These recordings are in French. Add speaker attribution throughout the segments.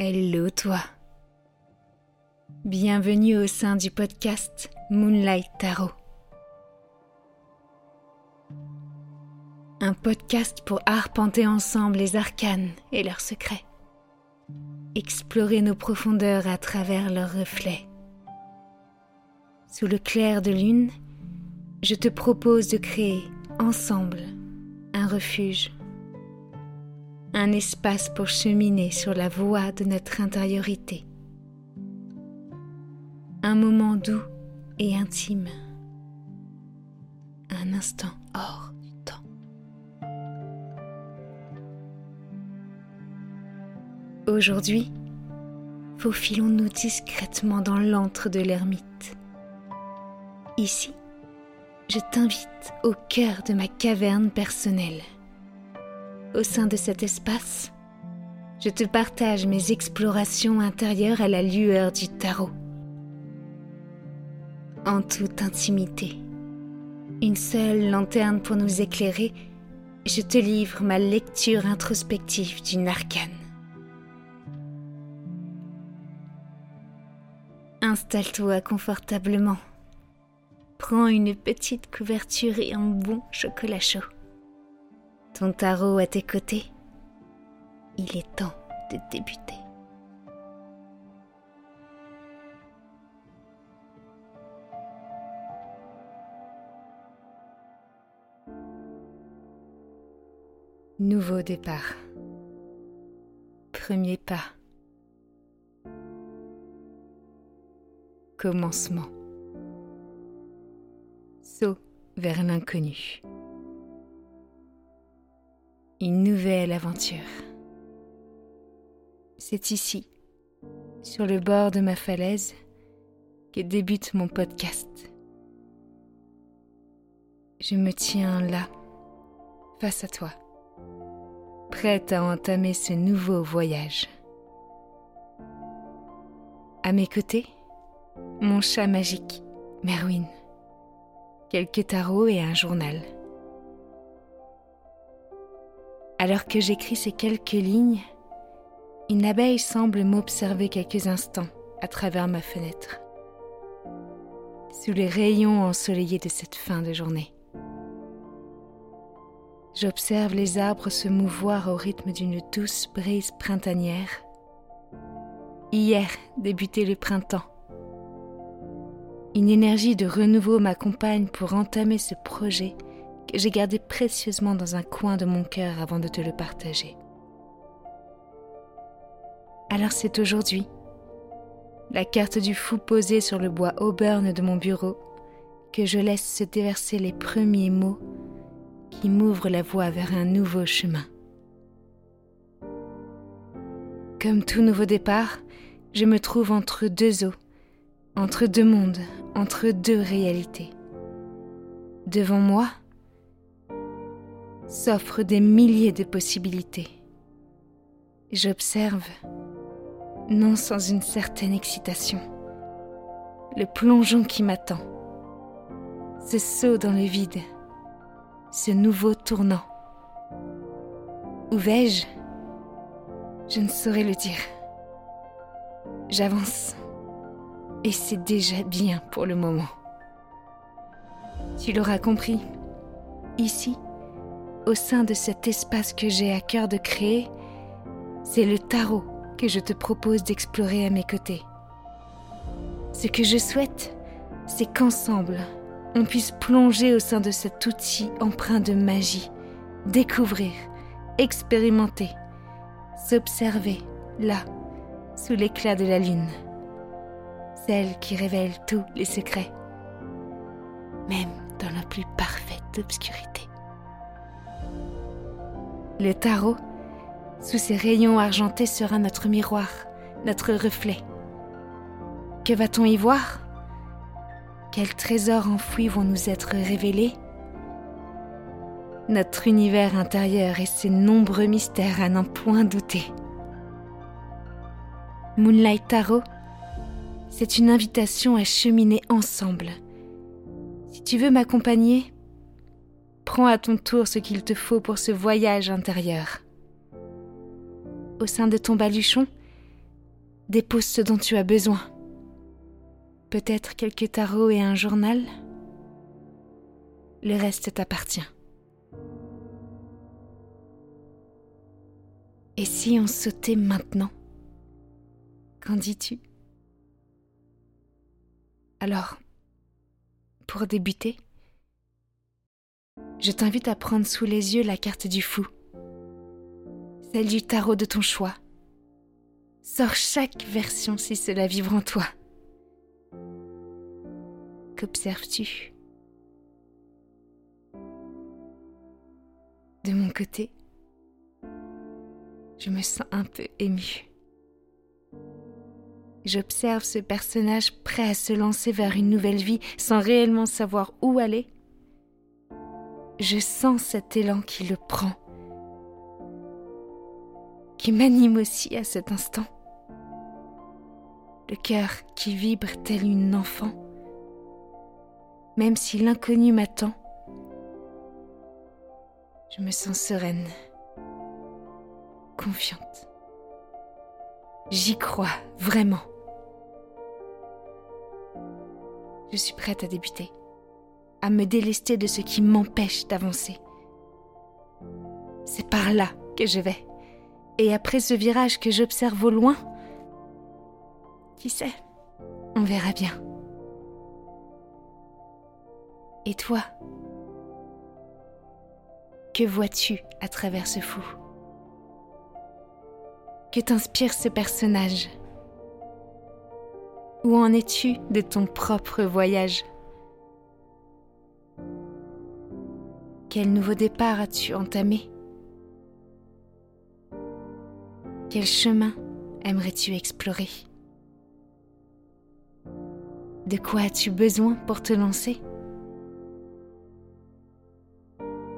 Speaker 1: Hello toi. Bienvenue au sein du podcast Moonlight Tarot. Un podcast pour arpenter ensemble les arcanes et leurs secrets. Explorer nos profondeurs à travers leurs reflets. Sous le clair de lune, je te propose de créer ensemble un refuge un espace pour cheminer sur la voie de notre intériorité. Un moment doux et intime. Un instant hors du temps. Aujourd'hui, faufilons-nous discrètement dans l'antre de l'ermite. Ici, je t'invite au cœur de ma caverne personnelle au sein de cet espace, je te partage mes explorations intérieures à la lueur du tarot. En toute intimité, une seule lanterne pour nous éclairer, je te livre ma lecture introspective d'une arcane. Installe-toi confortablement. Prends une petite couverture et un bon chocolat chaud ton tarot à tes côtés, il est temps de débuter. Nouveau départ. Premier pas. Commencement. Saut vers l'inconnu une nouvelle aventure. C'est ici, sur le bord de ma falaise, que débute mon podcast. Je me tiens là, face à toi, prête à entamer ce nouveau voyage. À mes côtés, mon chat magique, Merwin, quelques tarots et un journal. Alors que j'écris ces quelques lignes, une abeille semble m'observer quelques instants à travers ma fenêtre, sous les rayons ensoleillés de cette fin de journée. J'observe les arbres se mouvoir au rythme d'une douce brise printanière. Hier débutait le printemps. Une énergie de renouveau m'accompagne pour entamer ce projet que j'ai gardé précieusement dans un coin de mon cœur avant de te le partager. Alors c'est aujourd'hui, la carte du fou posée sur le bois auburn de mon bureau, que je laisse se déverser les premiers mots qui m'ouvrent la voie vers un nouveau chemin. Comme tout nouveau départ, je me trouve entre deux eaux, entre deux mondes, entre deux réalités. Devant moi, s'offrent des milliers de possibilités. J'observe, non sans une certaine excitation, le plongeon qui m'attend, ce saut dans le vide, ce nouveau tournant. Où vais-je? Je ne saurais le dire. J'avance, et c'est déjà bien pour le moment. Tu l'auras compris, ici, au sein de cet espace que j'ai à cœur de créer, c'est le tarot que je te propose d'explorer à mes côtés. Ce que je souhaite, c'est qu'ensemble, on puisse plonger au sein de cet outil empreint de magie, découvrir, expérimenter, s'observer là, sous l'éclat de la lune, celle qui révèle tous les secrets, même dans la plus parfaite obscurité. Le tarot, sous ses rayons argentés, sera notre miroir, notre reflet. Que va-t-on y voir? Quels trésors enfouis vont nous être révélés? Notre univers intérieur et ses nombreux mystères à n'en point douter. Moonlight Tarot, c'est une invitation à cheminer ensemble. Si tu veux m'accompagner, À ton tour ce qu'il te faut pour ce voyage intérieur. Au sein de ton baluchon, Dépose ce dont tu as besoin. Peut-être quelques tarots et un journal Le reste t'appartient. Et si on sautait maintenant Qu'en dis-tu? Alors, pour débuter, je t'invite à prendre sous les yeux la carte du fou, celle du tarot de ton choix. Sors chaque version si cela vibre en toi. Qu'observes-tu? De mon côté, je me sens un peu émue. J'observe ce personnage prêt à se lancer vers une nouvelle vie sans réellement savoir où aller. Je sens cet élan qui le prend, qui m'anime aussi à cet instant. Le cœur qui vibre tel une enfant même si l'inconnu m'attend, je me sens sereine, confiante. J'y crois vraiment. Je suis prête à débuter, à me délester de ce qui m'empêche d'avancer. C'est par là que je vais. Et après ce virage que j'observe au loin, qui sait, on verra bien. Et toi Que vois-tu à travers ce fou? Que t'inspire ce personnage? Où en es-tu de ton propre voyage? Quel nouveau départ as-tu entamé? Quel chemin aimerais-tu explorer? De quoi as-tu besoin pour te lancer?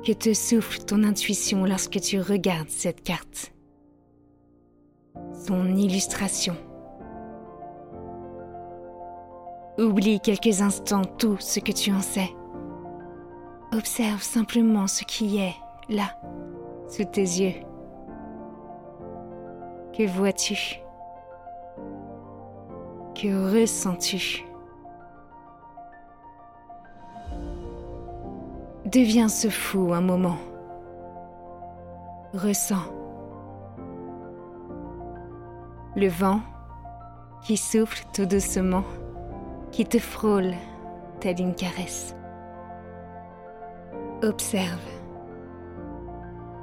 Speaker 1: Que te souffle ton intuition lorsque tu regardes cette carte? Son illustration. Oublie quelques instants tout ce que tu en sais. Observe simplement ce qui est là, sous tes yeux. Que vois-tu? Que ressens-tu? Deviens ce fou un moment. Ressens. Le vent qui souffle tout doucement, qui te frôle telle une caresse. Observe.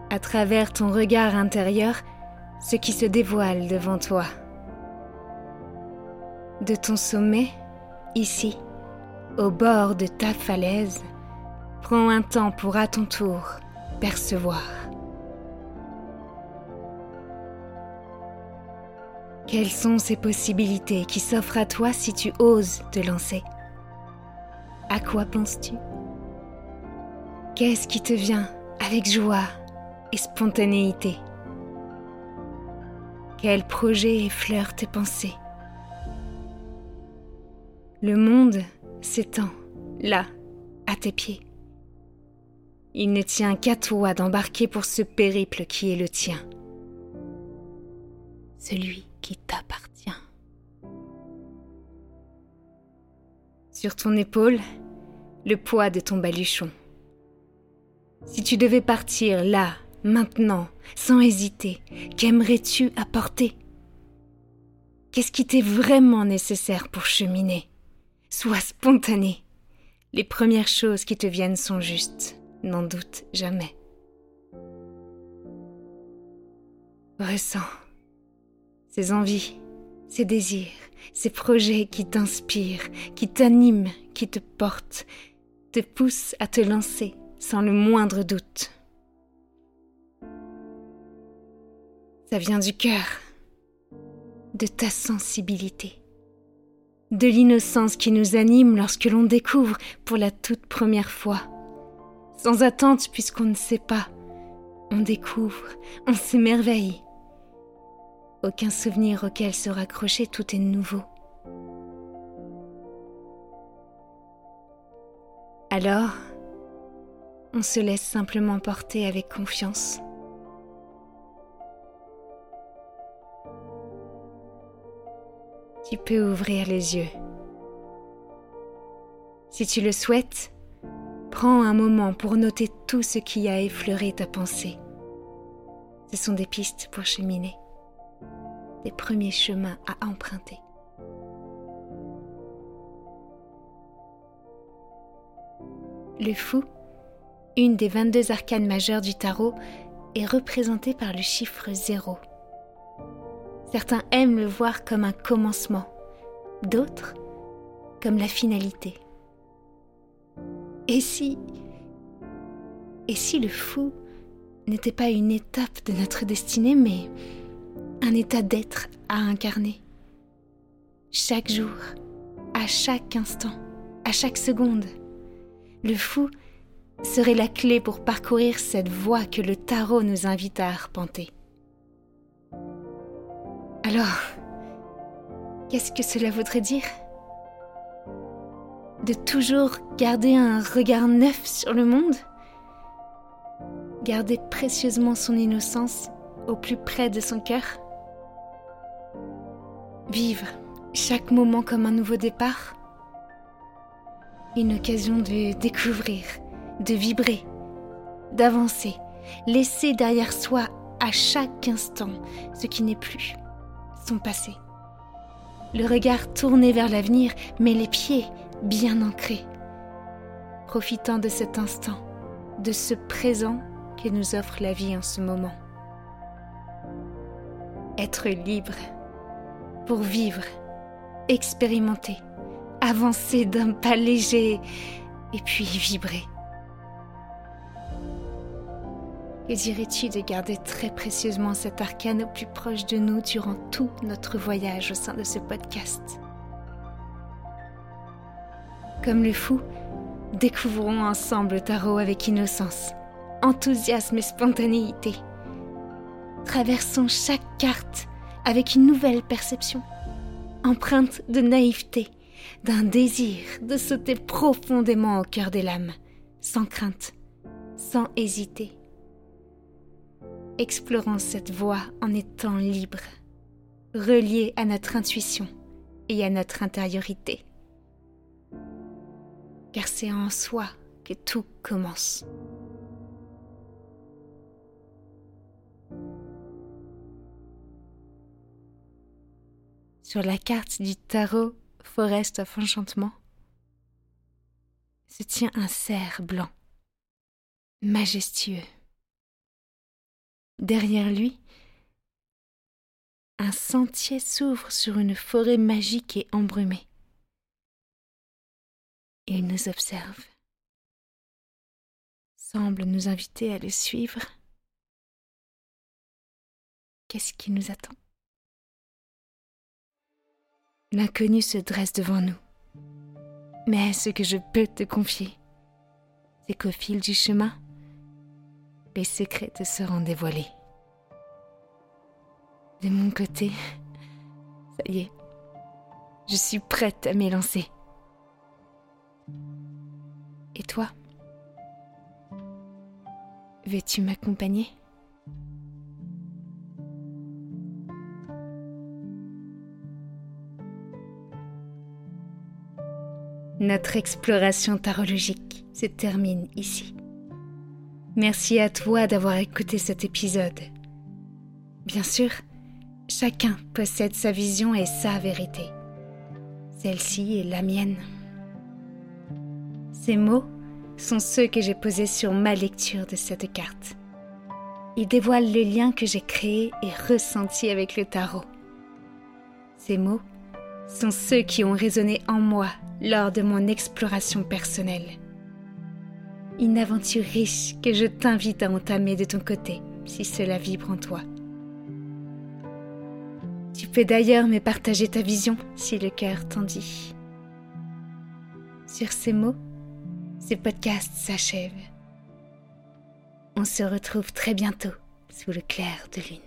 Speaker 1: À travers ton regard intérieur, ce qui se dévoile devant toi. De ton sommet, ici, au bord de ta falaise, Prends un temps pour à ton tour percevoir. Quelles sont ces possibilités qui s'offrent à toi si tu oses te lancer? À quoi penses-tu? Qu'est-ce qui te vient avec joie et spontanéité? Quel projet effleure tes pensées? Le monde s'étend là, à tes pieds. Il ne tient qu'à toi d'embarquer pour ce périple qui est le tien. Celui qui t'appartient. Sur ton épaule, le poids de ton baluchon. Si tu devais partir là, maintenant, sans hésiter, qu'aimerais-tu apporter? Qu'est-ce qui t'est vraiment nécessaire pour cheminer? Sois spontané. Les premières choses qui te viennent sont justes n'en doute jamais. Ressens ces envies, ces désirs, ces projets qui t'inspirent, qui t'animent, qui te portent, te poussent à te lancer sans le moindre doute. Ça vient du cœur, de ta sensibilité, de l'innocence qui nous anime lorsque l'on découvre pour la toute première fois sans attente puisqu'on ne sait pas. On découvre, on s'émerveille. Aucun souvenir auquel se raccrocher, tout est nouveau. Alors, on se laisse simplement porter avec confiance. tu peux ouvrir les yeux. Si tu le souhaites, prends un moment pour noter tout ce qui a effleuré ta pensée. Ce sont des pistes pour cheminer, des premiers chemins à emprunter. Le fou, une des 22 arcanes majeures du tarot, est représenté par le chiffre 0. Certains aiment le voir comme un commencement, d'autres comme la finalité. Et si... Et si le fou n'était pas une étape de notre destinée, mais un état d'être à incarner? Chaque jour, à chaque instant, à chaque seconde, le fou serait la clé pour parcourir cette voie que le tarot nous invite à arpenter. Alors, qu'est-ce que cela voudrait dire? De toujours garder un regard neuf sur le monde? Garder précieusement son innocence au plus près de son cœur? Vivre chaque moment comme un nouveau départ? Une occasion de découvrir, de vibrer, d'avancer, laisser derrière soi à chaque instant ce qui n'est plus, son passé. Le regard tourné vers l'avenir, mais les pieds bien ancrés, profitant de cet instant, de ce présent que nous offre la vie en ce moment. Être libre pour vivre, expérimenter, avancer d'un pas léger et puis vibrer. Dirais-tu de garder très précieusement cet arcane au plus proche de nous durant tout notre voyage au sein de ce podcast? Comme le fou, découvrons ensemble le tarot avec innocence, enthousiasme et spontanéité. Traversons chaque carte avec une nouvelle perception, empreinte de naïveté, d'un désir de sauter profondément au cœur des lames, sans crainte, sans hésiter Explorons cette voie en étant libres, reliés à notre intuition et à notre intériorité. Car c'est en soi que tout commence. Sur la carte du tarot Forest of Enchantement se tient un cerf blanc, majestueux. Derrière lui, un sentier s'ouvre sur une forêt magique et embrumée. Il nous observe, semble nous inviter à le suivre. Qu'est-ce qui nous attend? L'inconnu se dresse devant nous. Mais ce que je peux te confier, c'est qu'au fil du chemin, les secrets te seront dévoilés. De mon côté, ça y est, je suis prête à m'élancer. Et toi Veux-tu m'accompagner? Notre exploration tarologique se termine ici. Merci à toi d'avoir écouté cet épisode. Bien sûr, chacun possède sa vision et sa vérité. Celle-ci est la mienne. Ces mots sont ceux que j'ai posés sur ma lecture de cette carte. Ils dévoilent le lien que j'ai créé et ressenti avec le tarot. Ces mots sont ceux qui ont résonné en moi lors de mon exploration personnelle une aventure riche que je t'invite à entamer de ton côté, si cela vibre en toi. Tu peux d'ailleurs me partager ta vision si le cœur t'en dit. Sur ces mots, ce podcast s'achève. On se retrouve très bientôt sous le clair de lune.